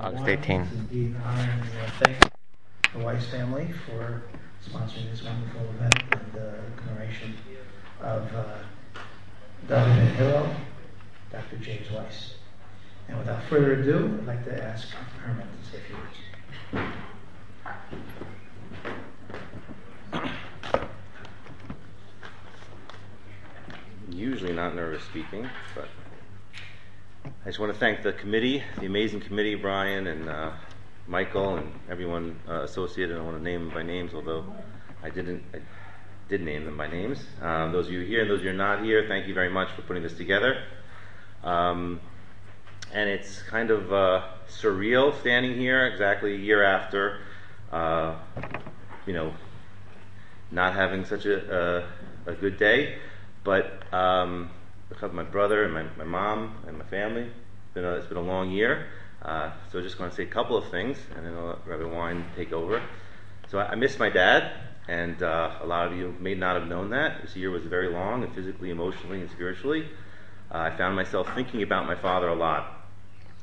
August 18. is Indeed, honoring and uh, thank the Weiss family for sponsoring this wonderful event and the commemoration of uh, David and Hillel, Dr. James Weiss. And without further ado, I'd like to ask Herman to say a few words. usually not nervous speaking, but I just want to thank the committee, the amazing committee, Brian and uh, Michael and everyone uh, associated. I want to name them by names, although I didn't. I did name them by names. Um, those of you here and those of you not here, thank you very much for putting this together. Um, and it's kind of uh, surreal standing here exactly a year after, uh, you know, not having such a, a, a good day. But um, because my brother and my, my mom and my family, it's been a, it's been a long year. Uh, so I just going to say a couple of things, and then I'll let Rabbi Wein take over. So I, I miss my dad, and uh, a lot of you may not have known that. This year was very long, and physically, emotionally, and spiritually. Uh, I found myself thinking about my father a lot.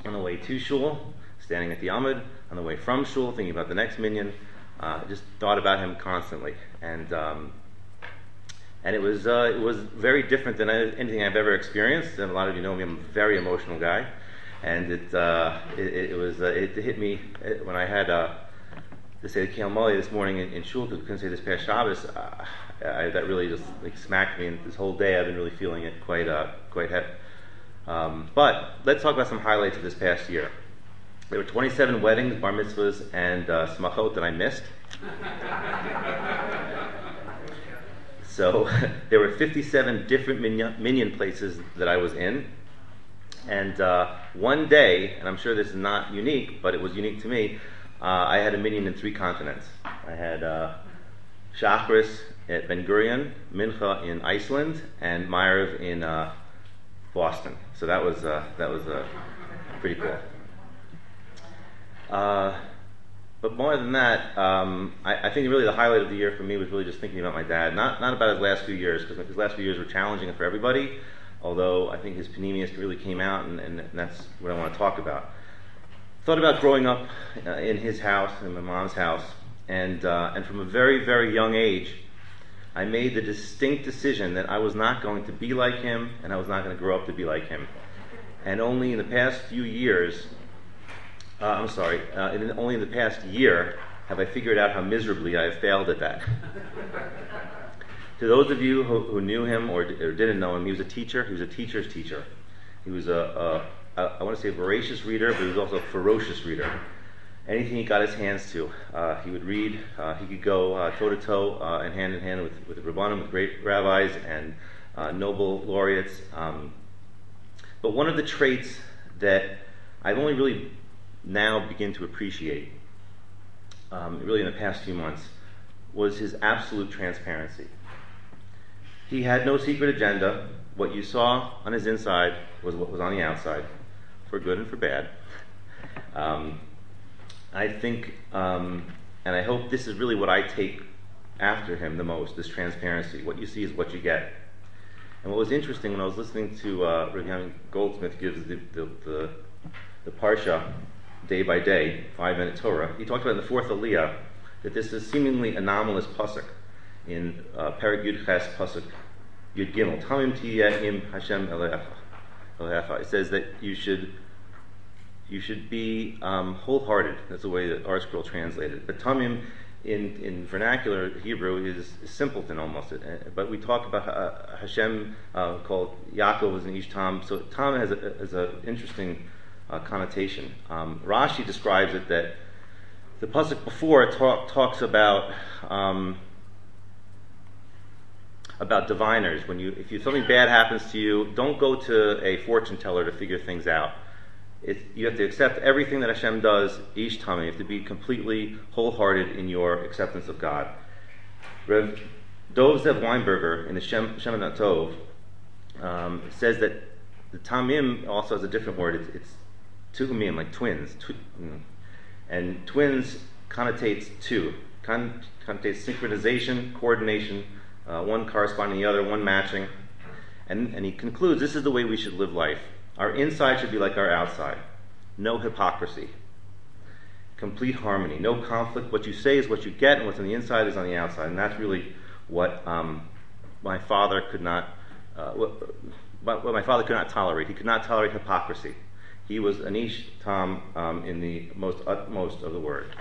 On the way to shul, standing at the Amud, on the way from shul, thinking about the next minyan. Uh, just thought about him constantly, and um, and it was uh, it was very different than anything I've ever experienced. And a lot of you know me; I'm a very emotional guy, and it uh, it, it, was uh, it hit me when I had uh, to say the Kiel this morning in, in shul couldn't say this past Shabbos. Uh, I, that really just like smacked me, and this whole day I've been really feeling it quite uh, quite heavy. Um, but let's talk about some highlights of this past year. There were 27 weddings, bar mitzvahs, and uh, smachot that I missed. So there were 57 different minyan places that I was in. And uh, one day, and I'm sure this is not unique, but it was unique to me, uh, I had a minyan in three continents. I had uh, Shachris at Ben Gurion, Mincha in Iceland, and Ma'ariv in uh, Boston. So that was, uh, that was uh, pretty cool. But more than that, um, I, I, think really the highlight of the year for me was really just thinking about my dad. Not not about his last few years, because his last few years were challenging for everybody. Although I think his panemius really came out, and, and, that's what I want to talk about. Thought about growing up uh, in his house, in my mom's house, and uh, and from a very very young age, I made the distinct decision that I was not going to be like him, and I was not going to grow up to be like him. And only in the past few years I'm sorry, uh, in, only in the past year have I figured out how miserably I have failed at that. to those of you who, who knew him or, or, didn't know him, he was a teacher. He was a teacher's teacher. He was a, a, a I want to say a voracious reader, but he was also a ferocious reader. Anything he got his hands to, uh, he would read. Uh, he could go toe to toe and hand in hand with, with the Rabbanim, with great rabbis and uh, Nobel laureates. Um, but one of the traits that I've only really now begin to appreciate, um, really in the past few months, was his absolute transparency. He had no secret agenda. What you saw on his inside was what was on the outside, for good and for bad. Um, I think, um, and I hope this is really what I take after him the most this transparency. What you see is what you get. And what was interesting when I was listening to uh, Goldsmith gives the, the, the, the Parsha day by day, five minute Torah, he talked about in the fourth Aliyah that this is seemingly anomalous pasuk in uh, Perek Yud Ches pasuk Yud Gimel. Tamim tiyeh im Hashem elecha. It says that you should you should be um, wholehearted. That's the way that our scroll translated. But tamim in, in vernacular Hebrew is, simpleton almost. Uh, but we talk about uh, Hashem uh, called Yaakov as an Ish Tam. So Tam has an interesting uh, connotation. Um, Rashi describes it that the pasuk before talk, talks about um, about diviners. When you, if you, something bad happens to you, don't go to a fortune teller to figure things out. It, you have to accept everything that Hashem does each time. You have to be completely wholehearted in your acceptance of God. Rev Dov Zev Weinberger in the Shem, Shem Tov um, says that the Tamim also has a different word. It's, it's Tuhumim, like twins. Tw- mm. and twins connotates two. Con- connotates synchronization, coordination, uh, one corresponding to the other, one matching. And, and he concludes this is the way we should live life. Our inside should be like our outside. No hypocrisy. complete harmony, no conflict. What you say is what you get, and what's on the inside is on the outside. And that's really what um, my father could not, uh, what, what, my father could not tolerate. He could not tolerate hypocrisy. He was Anish Tom um, in the most utmost of the word.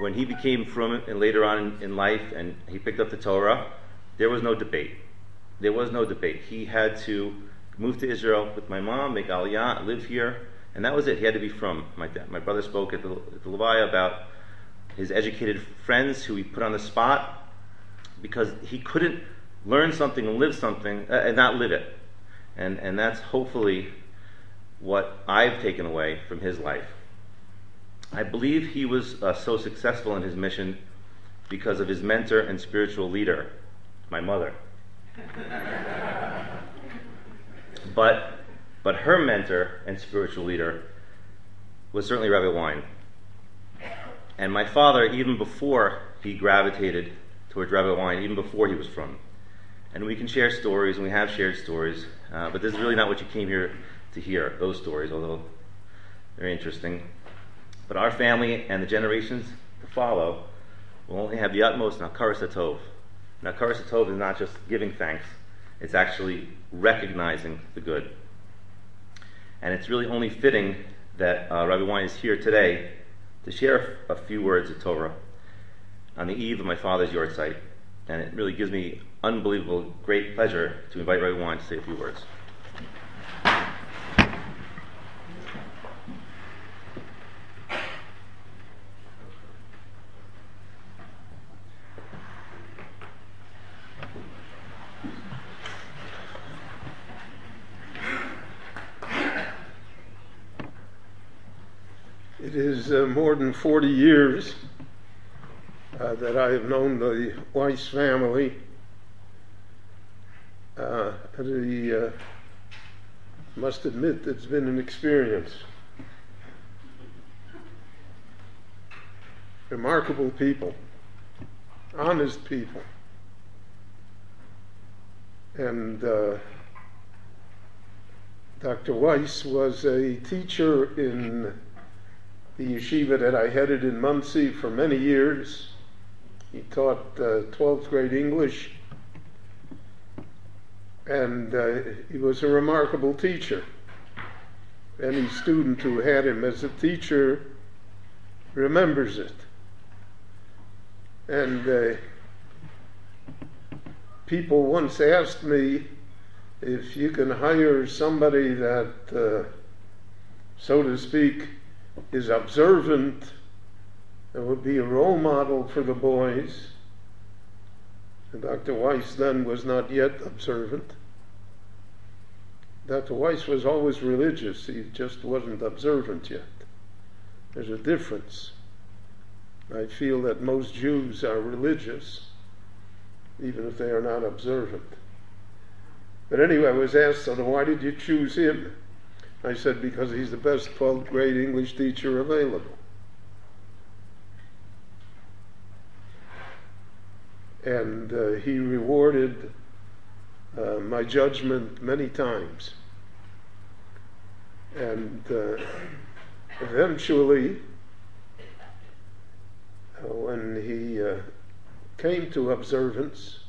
When he became frum and later on in, in life, and he picked up the Torah, there was no debate. There was no debate. He had to move to Israel with my mom, make Aliyah, live here, and that was it. He had to be frum. My, dad, my brother spoke at the, at the Levaya about his educated friends who he put on the spot because he couldn't learn something and live something uh, and not live it. And, and that's hopefully what I've taken away frum his life. I believe he was uh, so successful in his mission because of his mentor and spiritual leader, my mother. but, but her mentor and spiritual leader was certainly Rabbi Wein. And my father, even before he gravitated towards Rabbi Wein, even before he was from. And we can share stories, and we have shared stories, uh, but this is really not what you came here to hear, those stories, although very interesting. But our family and the generations to follow will only have the utmost Nakaras Tov. Nakaras Tov is not just giving thanks, it's actually recognizing the good. And it's really only fitting that uh, Rabbi Wein is here today to share a few words of Torah on the eve of my father's yahrzeit. And it really gives me unbelievable great pleasure to invite Rabbi Wein to say a few words. It is uh, more than 40 years uh, that I have known the Weiss family. Uh, I uh, must admit it's been an experience. Remarkable people, honest people. And uh, Dr. Weiss was a teacher in the yeshiva that I headed in Monsey for many years. He taught uh, 12th grade English, and uh, he was a remarkable teacher. Any student who had him as a teacher remembers it. And uh, people once asked me if you can hire somebody that, uh, so to speak, is observant and would be a role model for the boys. And Dr. Weiss then was not yet observant. Dr. Weiss was always religious, he just wasn't observant yet. There's a difference. I feel that most Jews are religious, even if they are not observant. But anyway, I was asked, so why did you choose him? I said, because he's the best 12th grade English teacher available. And uh, he rewarded uh, my judgment many times. And uh, eventually, uh, when he uh, came to observance,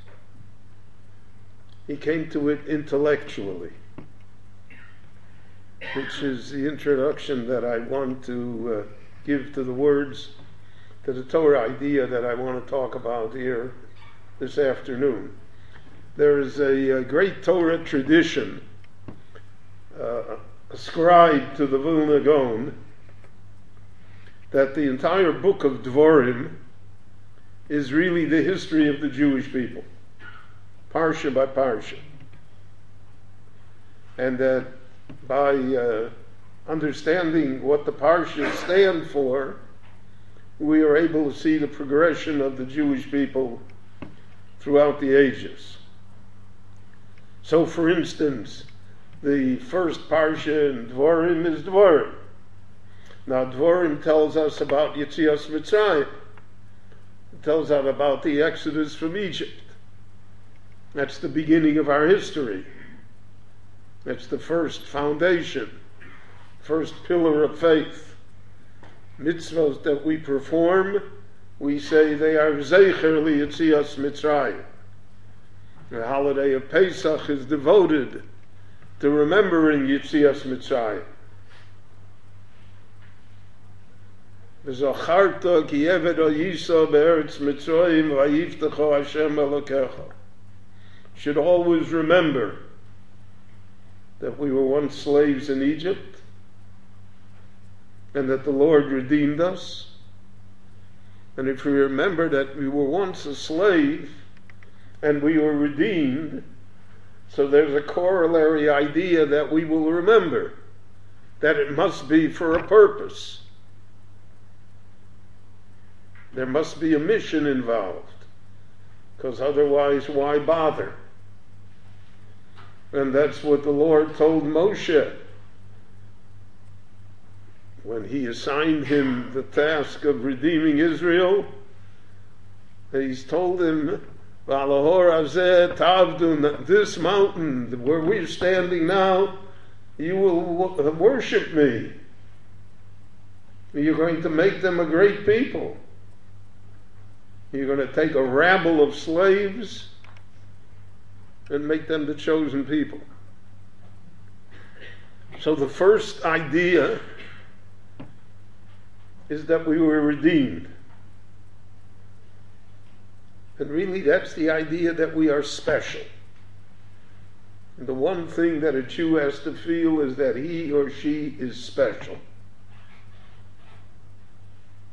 he came to it intellectually which is the introduction that I want to uh, give to the words, to the Torah idea that I want to talk about here this afternoon. There is a, a great Torah tradition uh, ascribed to the Vilna Gaon that the entire book of Dvorim is really the history of the Jewish people, parsha by parsha. And that by uh, understanding what the parshas stand for, we are able to see the progression of the Jewish people throughout the ages. So, for instance, the first parsha in Dvorim is Dvorim. Now, Dvorim tells us about Yitzias Mitzrayim. It tells us about the Exodus from Egypt. That's the beginning of our history. That's the first foundation, first pillar of faith. mitzvahs that we perform, we say they are Zeicher Yitzias Mitzrayim. The holiday of Pesach is devoted to remembering Yitzias Mitzrayim. וזכרת כי עבד או ייסו בארץ מצרים ויפתחו השם אלוקיך. Should always remember that we were once slaves in Egypt and that the Lord redeemed us. And if we remember that we were once a slave and we were redeemed, so there's a corollary idea that we will remember that it must be for a purpose. There must be a mission involved, because otherwise, why bother? And that's what the Lord told Moshe when he assigned him the task of redeeming Israel. He's told him, this mountain where we're standing now, you will worship me. You're going to make them a great people. You're going to take a rabble of slaves and make them the chosen people. So the first idea is that we were redeemed. And really, that's the idea that we are special. And the one thing that a Jew has to feel is that he or she is special.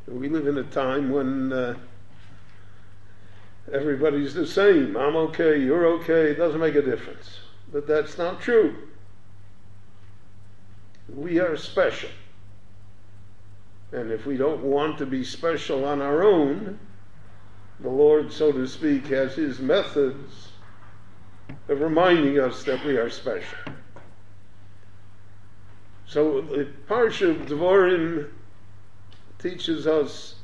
We live in a time when uh, everybody's the same. I'm okay, you're okay, it doesn't make a difference. But that's not true. We are special. And if we don't want to be special on our own, the Lord, so to speak, has his methods of reminding us that we are special. So the Parsha of Devarim teaches us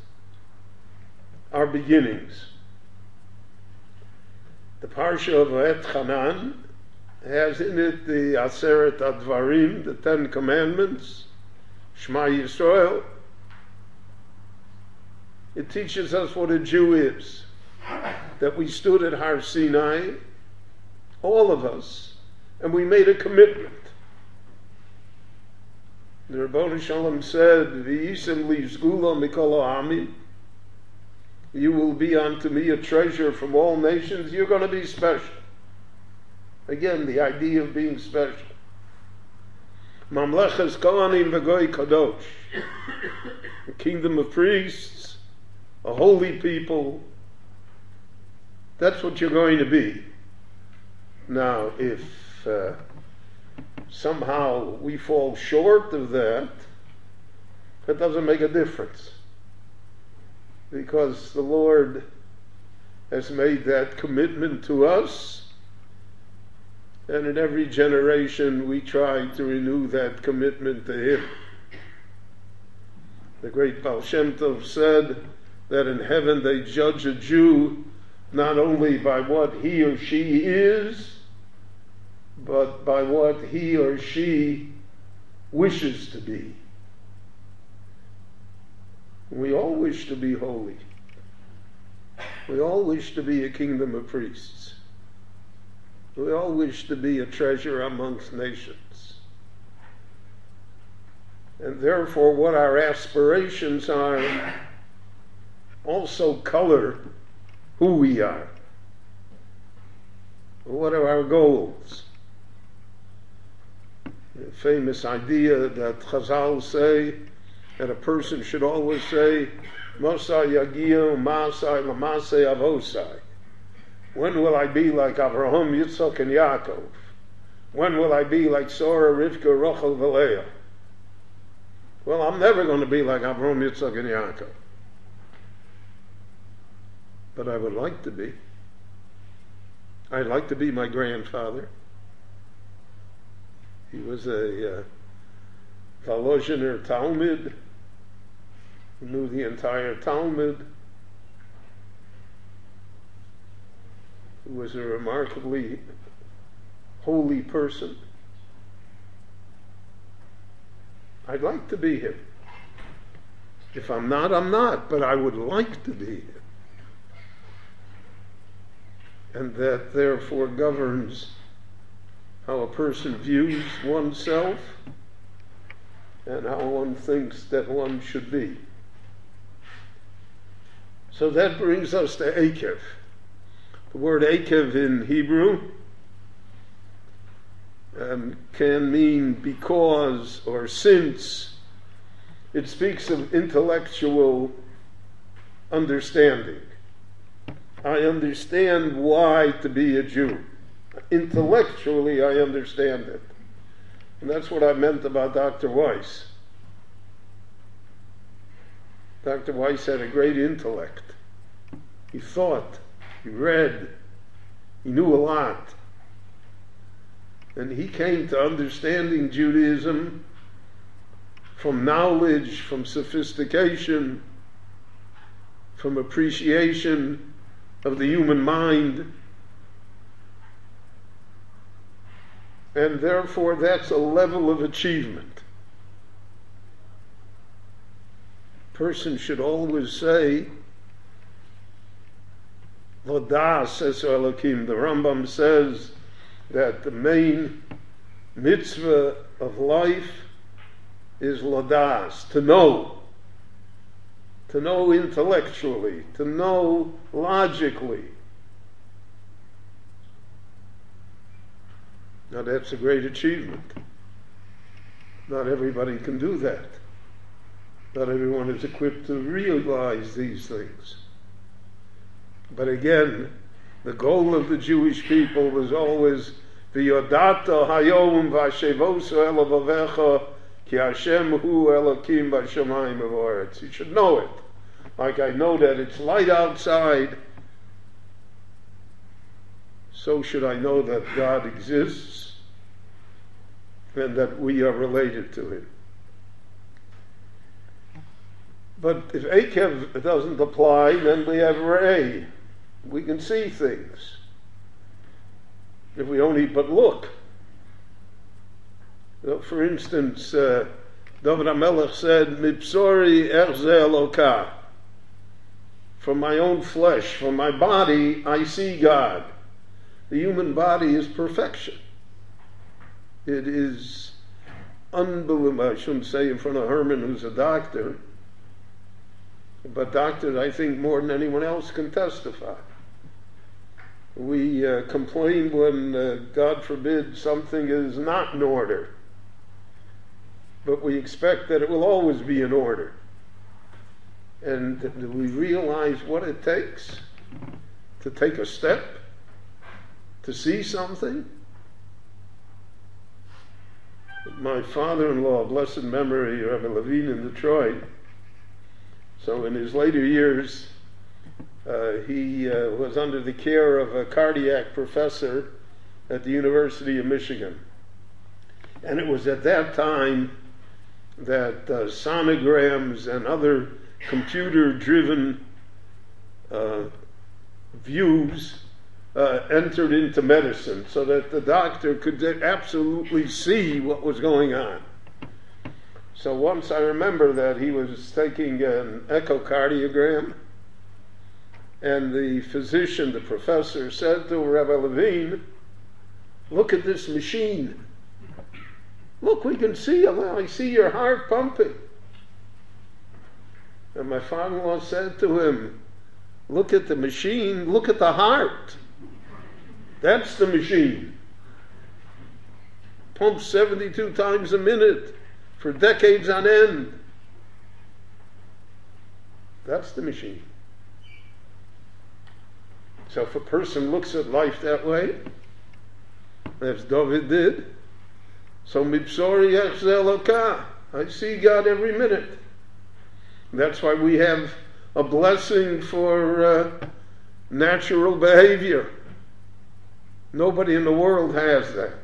our beginnings. The Parsha of Et Hanan has in it the Aseret Advarim, the Ten Commandments, Shema Yisrael. It teaches us what a Jew is. That we stood at Har Sinai, all of us, and we made a commitment. The Rabboni Shalom said, "V'yisim leaves gula mikol ha'amim." You will be unto me a treasure from all nations. You're going to be special. Again, the idea of being special. Mamlechas Kohanim v'goy kadosh. The kingdom of priests, a holy people. That's what you're going to be. Now, if uh, somehow we fall short of that, that doesn't make a difference because the Lord has made that commitment to us. And in every generation, we try to renew that commitment to Him. The great Baal Shem Tov said that in heaven they judge a Jew not only by what he or she is, but by what he or she wishes to be. We all wish to be holy. We all wish to be a kingdom of priests. We all wish to be a treasure amongst nations. And therefore, what our aspirations are also color who we are. What are our goals? The famous idea that Chazal say that a person should always say, Mosai Yagia Masai Lamasei Avosai. When will I be like Avraham, Yitzchak, and Yaakov? When will I be like Sora, Rivka, Rachel, Valea? Well, I'm never going to be like Avraham, Yitzchak, and Yaakov. But I would like to be. I'd like to be my grandfather. He was a uh, Talmud knew the entire Talmud, who was a remarkably holy person. I'd like to be him. If I'm not, I'm not, but I would like to be. Him. And that therefore governs how a person views oneself and how one thinks that one should be. So that brings us to Akev. The word Akev in Hebrew um, can mean because or since. It speaks of intellectual understanding. I understand why to be a Jew. Intellectually, I understand it. And that's what I meant about Dr. Weiss. Dr. Weiss had a great intellect. He thought, he read, he knew a lot. And he came to understanding Judaism from knowledge, from sophistication, from appreciation of the human mind. And therefore, that's a level of achievement. Person should always say, Vodas es Elohim. The Rambam says that the main mitzvah of life is ladas, to know. To know intellectually, to know logically. Now that's a great achievement. Not everybody can do that. Not everyone is equipped to realize these things. But again, the goal of the Jewish people was always V'yodata hayom v'ashevosu elavavecha ki Hashem hu elokim b'shamayim v'oretz. You should know it. Like I know that it's light outside, so should I know that God exists and that we are related to Him. But if Akev doesn't apply, then we have Ray. We can see things. If we only but look. For instance, uh, David HaMelech said, Mipsori erze From my own flesh, from my body, I see God. The human body is perfection. It is unbelievable. I shouldn't say in front of Herman, who's a doctor, but doctors, I think, more than anyone else can testify. We uh, complain when, uh, God forbid, something is not in order. But we expect that it will always be in order. And do we realize what it takes to take a step, to see something? My father in law, blessed memory, Rabbi Levine in Detroit, so in his later years, uh, he uh, was under the care of a cardiac professor at the University of Michigan. And it was at that time that uh, sonograms and other computer driven uh, views uh, entered into medicine so that the doctor could absolutely see what was going on. So once I remember that he was taking an echocardiogram and the physician, the professor, said to Rabbi Levine, Look at this machine. Look, we can see, I see your heart pumping. And my father in law said to him, Look at the machine, look at the heart. That's the machine. Pumps 72 times a minute for decades on end. That's the machine. So if a person looks at life that way, as David did, so mipsori Eloka, I see God every minute. That's why we have a blessing for uh, natural behavior. Nobody in the world has that.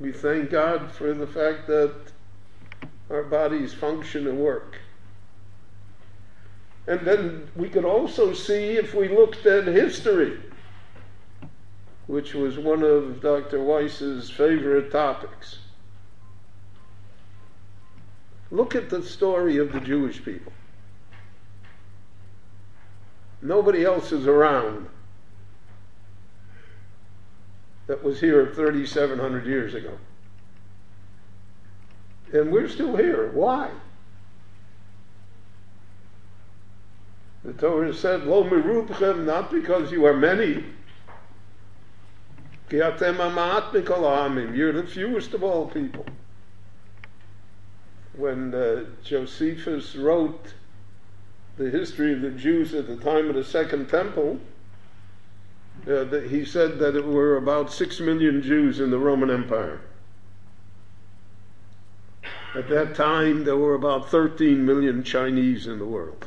We thank God for the fact that our bodies function and work. And then we could also see if we looked at history, which was one of Dr. Weiss's favorite topics. Look at the story of the Jewish people. Nobody else is around that was here 3,700 years ago. And we're still here. Why? The Torah said, Lo merubchem, not because you are many. You're the fewest of all people. When uh, Josephus wrote the history of the Jews at the time of the Second Temple, uh, he said that there were about six million Jews in the Roman Empire. At that time, there were about 13 million Chinese in the world.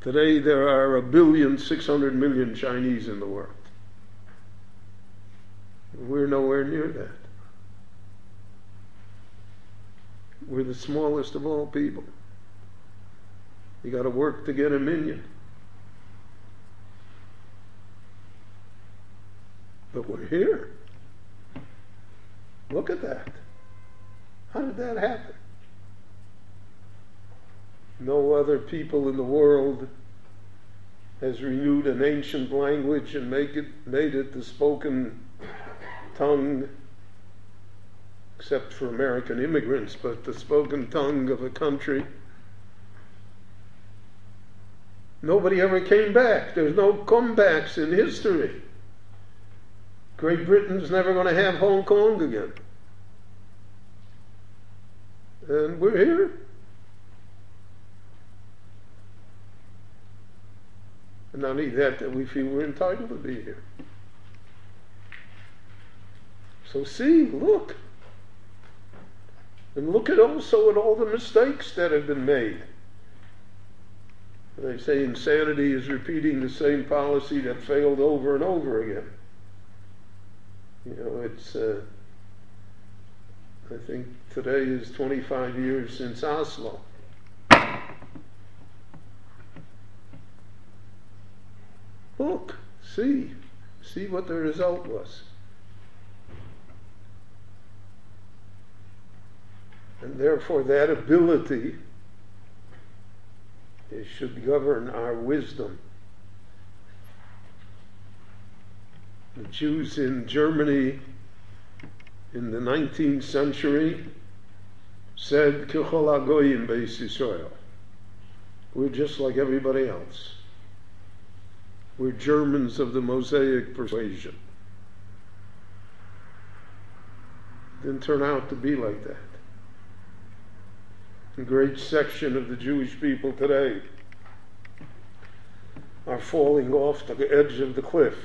Today, there are a billion, 600 million Chinese in the world. We're nowhere near that. We're the smallest of all people. You got to work to get a million. But we're here. Look at that. How did that happen? No other people in the world has renewed an ancient language and make it, made it the spoken tongue, except for American immigrants, but the spoken tongue of a country. Nobody ever came back. There's no comebacks in history. Great Britain's never going to have Hong Kong again. And we're here. And not only that, that we feel we're entitled to be here. So see, look. And look at also at all the mistakes that have been made. They say insanity is repeating the same policy that failed over and over again. You know, it's, uh, I think today is 25 years since Oslo. Look, see, see what the result was. And therefore, that ability should govern our wisdom. The Jews in Germany in the 19th century said, Agoyim Yisrael. We're just like everybody else. We're Germans of the Mosaic persuasion. Didn't turn out to be like that. A great section of the Jewish people today are falling off the edge of the cliff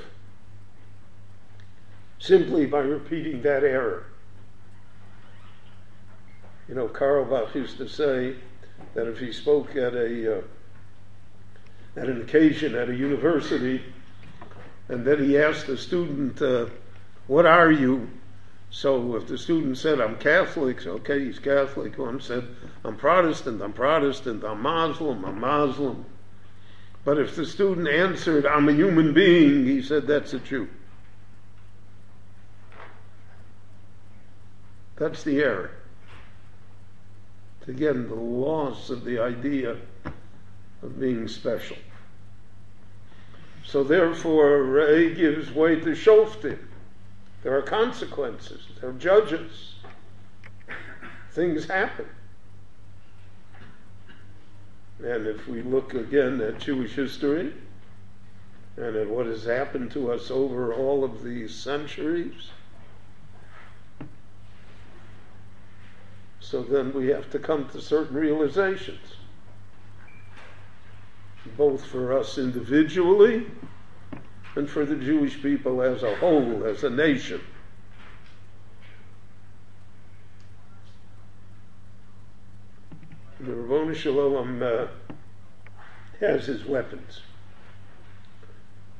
simply by repeating that error. You know, Carlebach used to say that if he spoke at a uh, at an occasion at a university, and then he asked a student, uh, "What are you?" So if the student said, "I'm Catholic," okay, he's Catholic. One said, "I'm Protestant," "I'm Protestant," "I'm Muslim," "I'm Muslim." But if the student answered, "I'm a human being," he said, "That's a Jew." That's the error. Again, the loss of the idea of being special. So therefore, Ray gives way to Shoftim. There are consequences. There are judges. Things happen. And if we look again at Jewish history and at what has happened to us over all of these centuries, So then we have to come to certain realizations, both for us individually and for the Jewish people as a whole, as a nation. The Rabboni Shalom uh, has his weapons.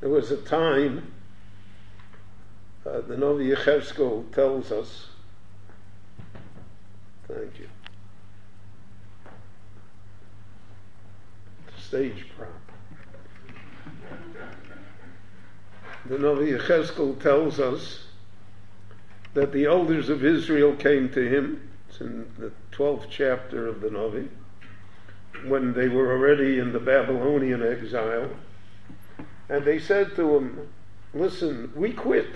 There was a time, uh, the Novi Yechevsko tells us, Thank you. Stage prop. The Novi Yecheskel tells us that the elders of Israel came to him, It's in the 12th chapter of the Navi, when they were already in the Babylonian exile. And they said to him, Listen, we quit.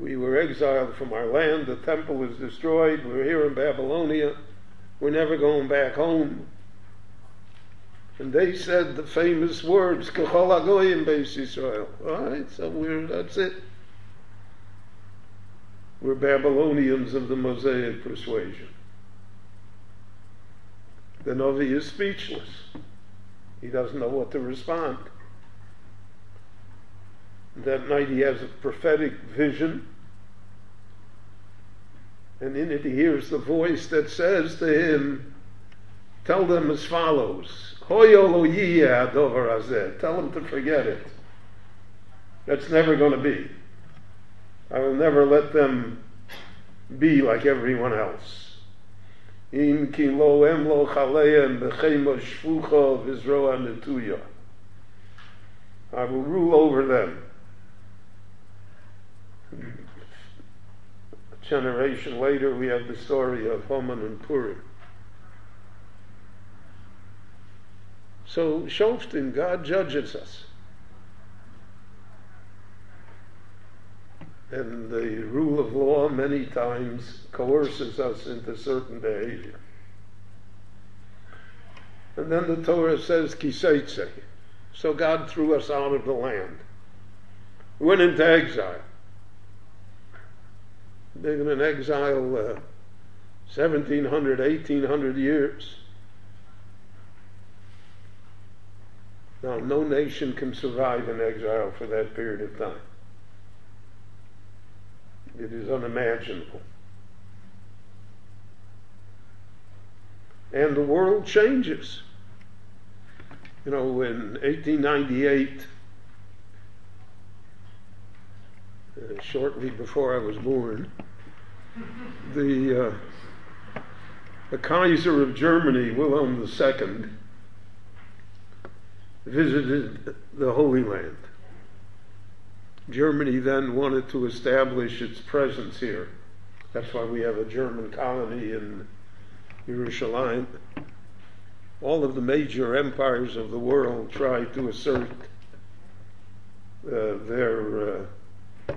We were exiled from our land, the temple was destroyed, we're here in Babylonia, we're never going back home. And they said the famous words, Kachol Agoyim Beis Yisrael. All right, so we're, that's it. We're Babylonians of the Mosaic persuasion. The Novi is speechless. He doesn't know what to respond. That night he has a prophetic vision. And in it he hears the voice that says to him, Tell them as follows Tell them to forget it. That's never going to be. I will never let them be like everyone else. I will rule over them. A generation later, we have the story of Haman and Purim. So, Shoftim, God judges us. And the rule of law many times coerces us into certain behavior. And then the Torah says, Kiseitse. So God threw us out of the land. We went into exile. They've been in exile uh, 1700, 1800 years. Now, no nation can survive in exile for that period of time. It is unimaginable. And the world changes. You know, in 1898, uh, shortly before I was born, the, uh, the Kaiser of Germany, Wilhelm II, visited the Holy Land. Germany then wanted to establish its presence here. That's why we have a German colony in Jerusalem. All of the major empires of the world tried to assert uh, their uh,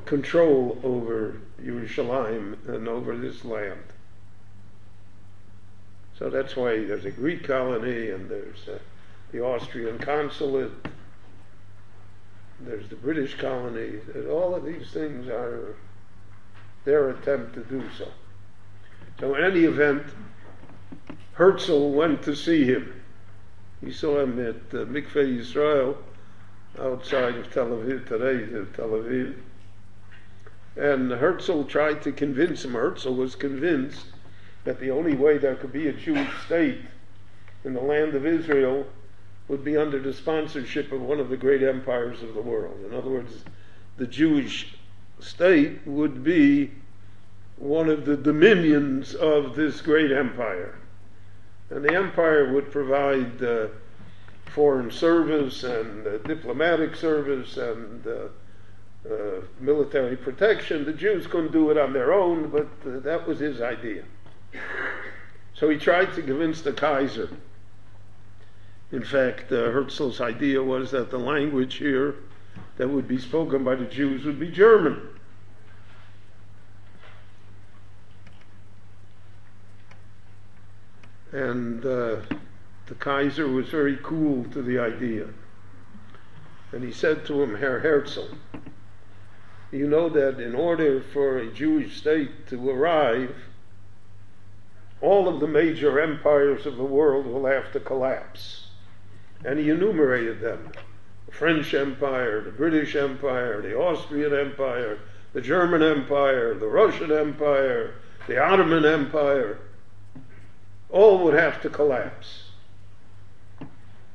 control over Jerusalem and over this land. So that's why there's a Greek colony and there's uh, the Austrian consulate there's the British colony, all of these things are their attempt to do so. So, in any event, Herzl went to see him. He saw him at uh, Mikveh Yisrael outside of Tel Aviv, today of Tel Aviv. And Herzl tried to convince him, Herzl was convinced that the only way there could be a Jewish state in the land of Israel would be under the sponsorship of one of the great empires of the world. In other words, the Jewish state would be one of the dominions of this great empire. And the empire would provide uh, foreign service and uh, diplomatic service and uh, uh military protection. The Jews couldn't do it on their own, but uh, that was his idea. So he tried to convince the Kaiser in fact, uh, Herzl's idea was that the language here that would be spoken by the Jews would be German. And uh, the Kaiser was very cool to the idea. And he said to him, Herr Herzl, you know that in order for a Jewish state to arrive, all of the major empires of the world will have to collapse and he enumerated them the French Empire, the British Empire, the Austrian Empire, the German Empire, the Russian Empire, the Ottoman Empire. All would have to collapse.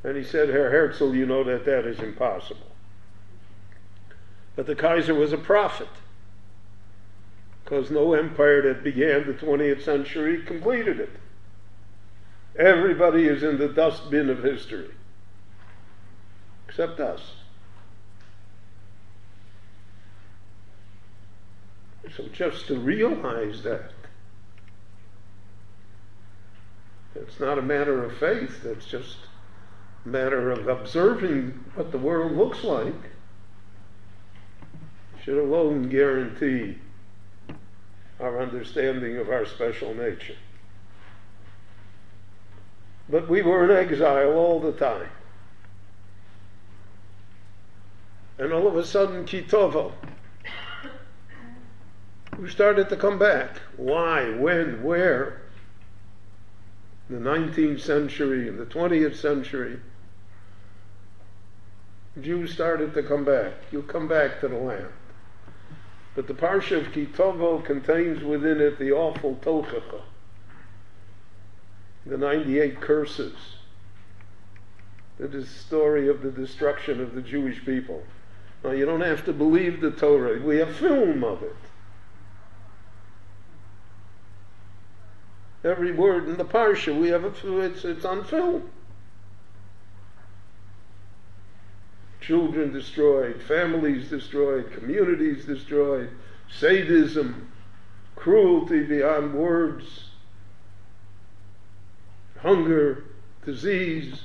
And he said, Herr Herzl, you know that that is impossible. But the Kaiser was a prophet, because no empire that began the 20th century completed it. Everybody is in the dustbin of history except us. So just to realize that, it's not a matter of faith, it's just a matter of observing what the world looks like, should alone guarantee our understanding of our special nature. But we were in exile all the time. And all of a sudden, Kitovo, who started to come back. Why? When? Where? The 19th century, the 20th century, Jews started to come back. You come back to the land. But the Parsha of Kitovo contains within it the awful Tochacha, the 98 curses. It is the story of the destruction of the Jewish people. Now, you don't have to believe the Torah. We have film of it. Every word in the Parsha, we have a, it's, it's on film. Children destroyed, families destroyed, communities destroyed, sadism, cruelty beyond words, hunger, disease.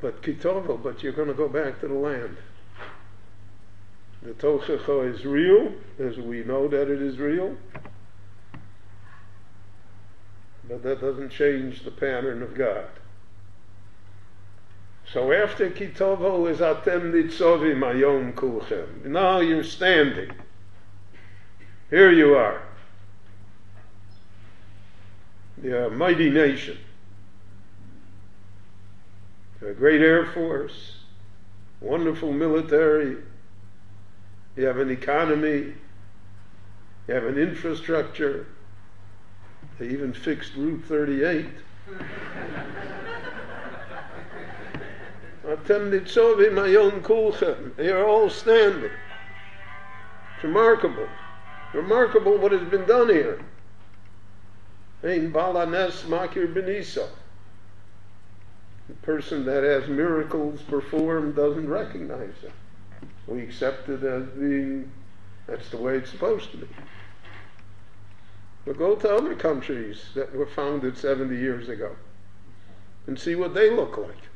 But Kitovo, but you're going to go back to the land. The Tochacha is real, as we know that it is real. But that doesn't change the pattern of God. So after Kitovo is Atem Nitzovim Ayom Kulchem. Now you're standing. Here you are. You're a mighty nation. You're a great air force, wonderful military, you have an economy, you have an infrastructure. They even fixed Route 38. They are all standing. It's remarkable. Remarkable what has been done here. Ein balanes makir benisa. The person that has miracles performed doesn't recognize it. We accept it as being, that's the way it's supposed to be. But go to other countries that were founded 70 years ago and see what they look like.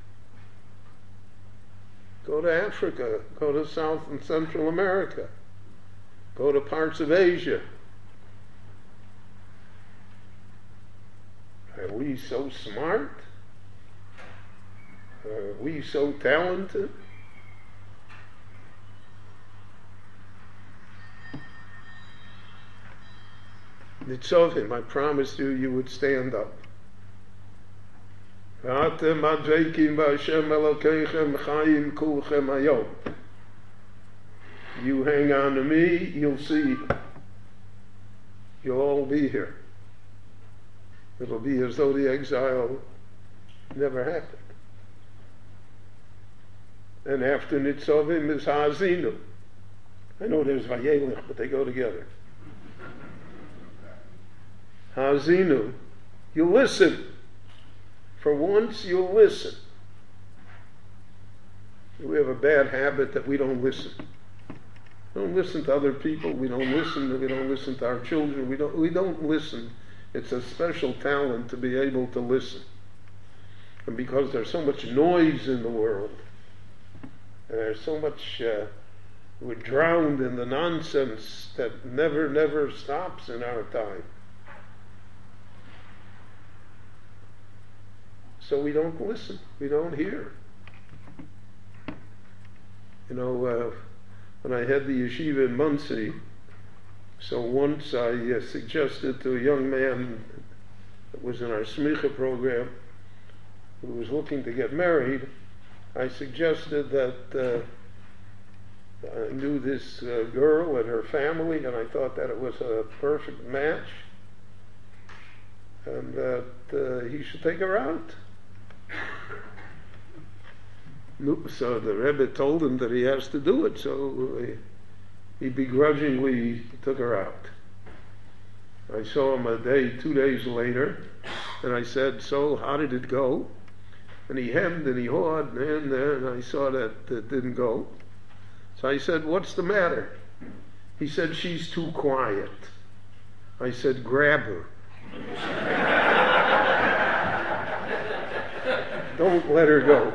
Go to Africa, go to South and Central America, go to parts of Asia. Are we so smart? Are we so talented? Nitzovim, I promised you you would stand up. ואתם הדבקים בהשם אלוקיכם חיים כולכם היום. You hang on to me, you'll see. You'll all be here. It'll be as though the exile never happened. And after Nitzovim is Ha'azinu. I know there's Vayelich, but they go together. Hazinu. You listen. For once, you'll listen. We have a bad habit that we don't listen. We don't listen to other people. We don't listen. We don't listen to our children. We don't. We don't listen. It's a special talent to be able to listen. And because there's so much noise in the world, and there's so much, uh, we're drowned in the nonsense that never, never stops in our time. So we don't listen, we don't hear. You know, uh, when I had the yeshiva in Monsey, so once I uh, suggested to a young man that was in our smicha program who was looking to get married, I suggested that uh, I knew this uh, girl and her family, and I thought that it was a perfect match, and that uh, he should take her out. So the Rebbe told him that he has to do it, so uh, he begrudgingly took her out. I saw him a day, two days later, and I said, So, how did it go? And he hemmed and he hawed, and, and I saw that it didn't go. So I said, What's the matter? He said, She's too quiet. I said, Grab her. Don't let her go.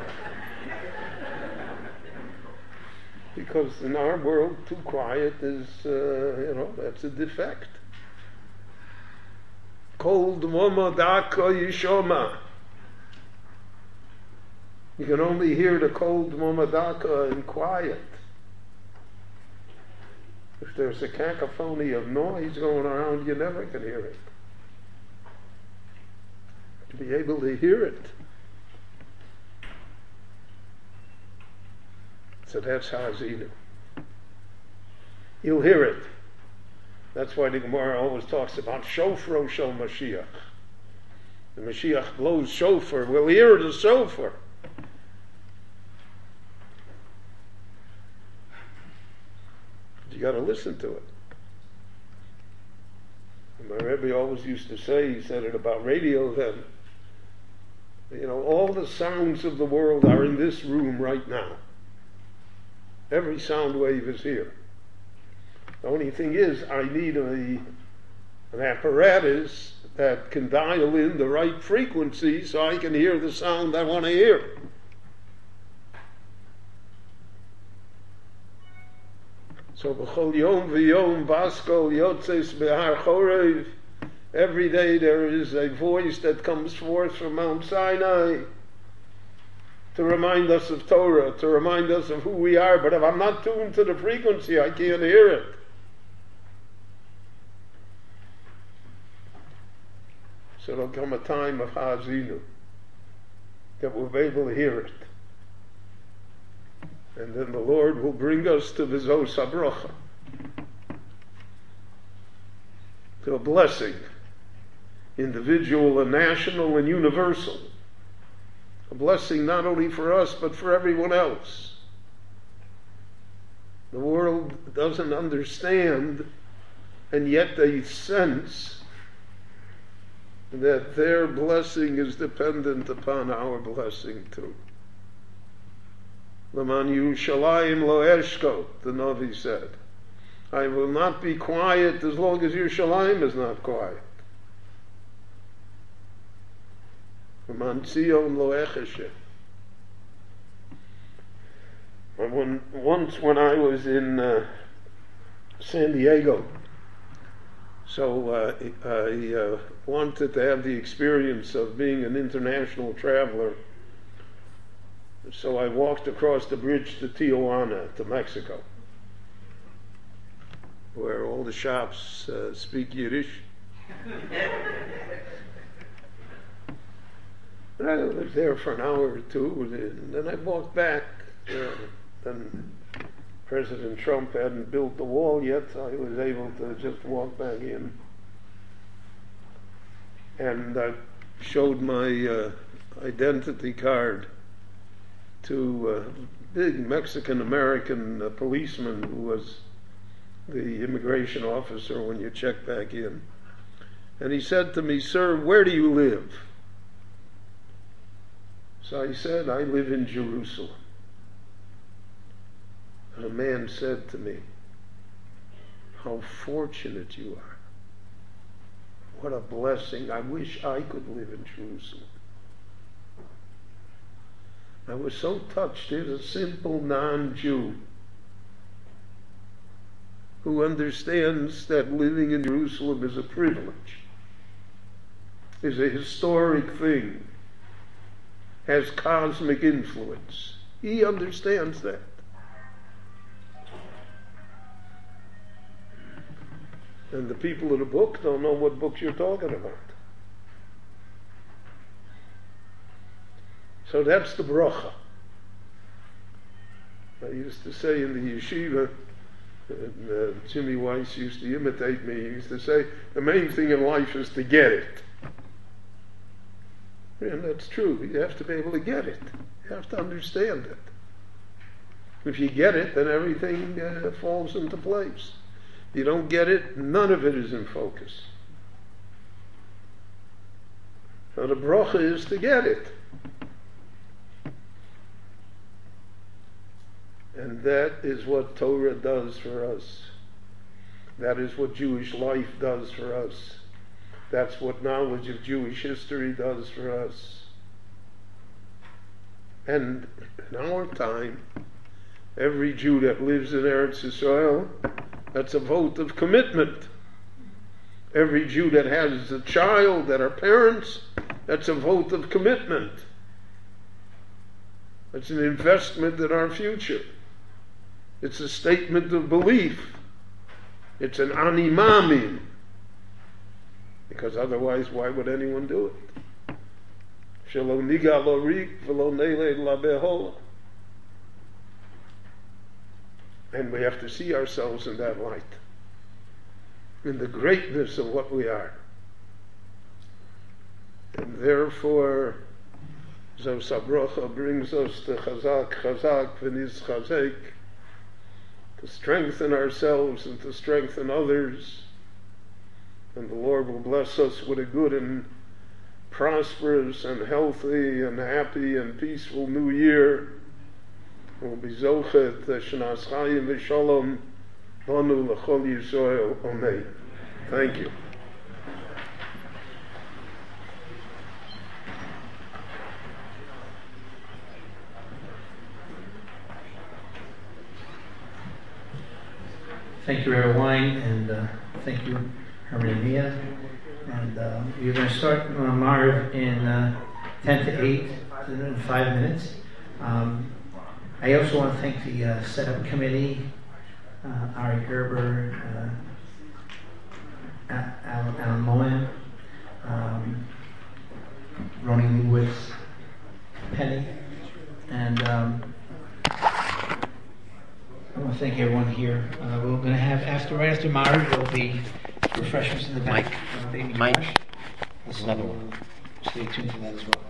Because in our world, too quiet is, uh, you know, that's a defect. Cold daka yishoma. You can only hear the cold momadaka in quiet. If there's a cacophony of noise going around, you never can hear it. To be able to hear it. So that's Hazinu. You'll hear it. That's why the Gemara always talks about shofro shel Mashiach. The Mashiach blows shofar. We'll hear the shofar. You got to listen to it. And my Rebbe always used to say, he said it about radio then, you know, all the sounds of the world are in this room right now. Every sound wave is here. The only thing is, I need a, an apparatus that can dial in the right frequency so I can hear the sound I want to hear. So b'chol yom v'yom baskol yotzes behar chorev. Every day there is a voice that comes forth from Mount Sinai to remind us of Torah, to remind us of who we are. But if I'm not tuned to the frequency, I can't hear it. So there'll come a time of Hazinu that we'll be able to hear it. And then the Lord will bring us to Vizos Sabrocha, to a blessing, individual and national and universal. A blessing not only for us, but for everyone else. The world doesn't understand, and yet they sense that their blessing is dependent upon our blessing too. Laman Yerushalayim lo eshko, the Navi said. I will not be quiet as long as Yerushalayim is not quiet. Laman Tzion lo echeshe. When, once when I was in uh, San Diego, so uh, I uh, wanted to have the experience of being an international traveler so I walked across the bridge to Tijuana, to Mexico, where all the shops uh, speak Yiddish. I was there for an hour or two, and then I walked back. Uh, then President Trump hadn't built the wall yet, so I was able to just walk back in. And I showed my uh, identity card to a big Mexican American uh, policeman who was the immigration officer when you check back in. And he said to me, Sir, where do you live? So I said, I live in Jerusalem. And a man said to me, How fortunate you are. What a blessing. I wish I could live in Jerusalem. I was so touched. Here's a simple non Jew who understands that living in Jerusalem is a privilege, is a historic thing, has cosmic influence. He understands that. And the people in the book don't know what books you're talking about. So that's the bracha. I used to say in the yeshiva, and, uh, Jimmy Weiss used to imitate me. He used to say, the main thing in life is to get it. And that's true. You have to be able to get it. You have to understand it. If you get it, then everything uh, falls into place. If you don't get it, none of it is in focus. So the bracha is to get it. And that is what Torah does for us. That is what Jewish life does for us. That's what knowledge of Jewish history does for us. And in our time, every Jew that lives in Eretz Israel, that's a vote of commitment. Every Jew that has a child that are parents, that's a vote of commitment. It's an investment in our future. It's a statement of belief. It's an ani ma'amin. Because otherwise, why would anyone do it? And we have to see ourselves in that light, in the greatness of what we are. And therefore, Zos Abrocha brings us to Chazak, Chazak, V'niz Chazek, to strengthen ourselves and to strengthen others. And the Lord will bless us with a good and prosperous and healthy and happy and peaceful new year. We'll be zochet shnas chayim v'shalom lanu l'chol Yisrael. Amen. Thank you. Thank you, Reverend Wein, and uh, thank you, Herman and uh, we're going to start uh, Maariv in uh, 10 to 8, in five minutes. Um, I also want to thank the uh, setup committee, uh, Ari Gerber, uh, Alan, Alan Moen, um, Ronnie Lewis, Penny, and um, I want to thank everyone here. Uh, we're going to have after right after Mara, there'll be refreshments in the back. Mike. Mike. There's another one. Stay tuned for that as well.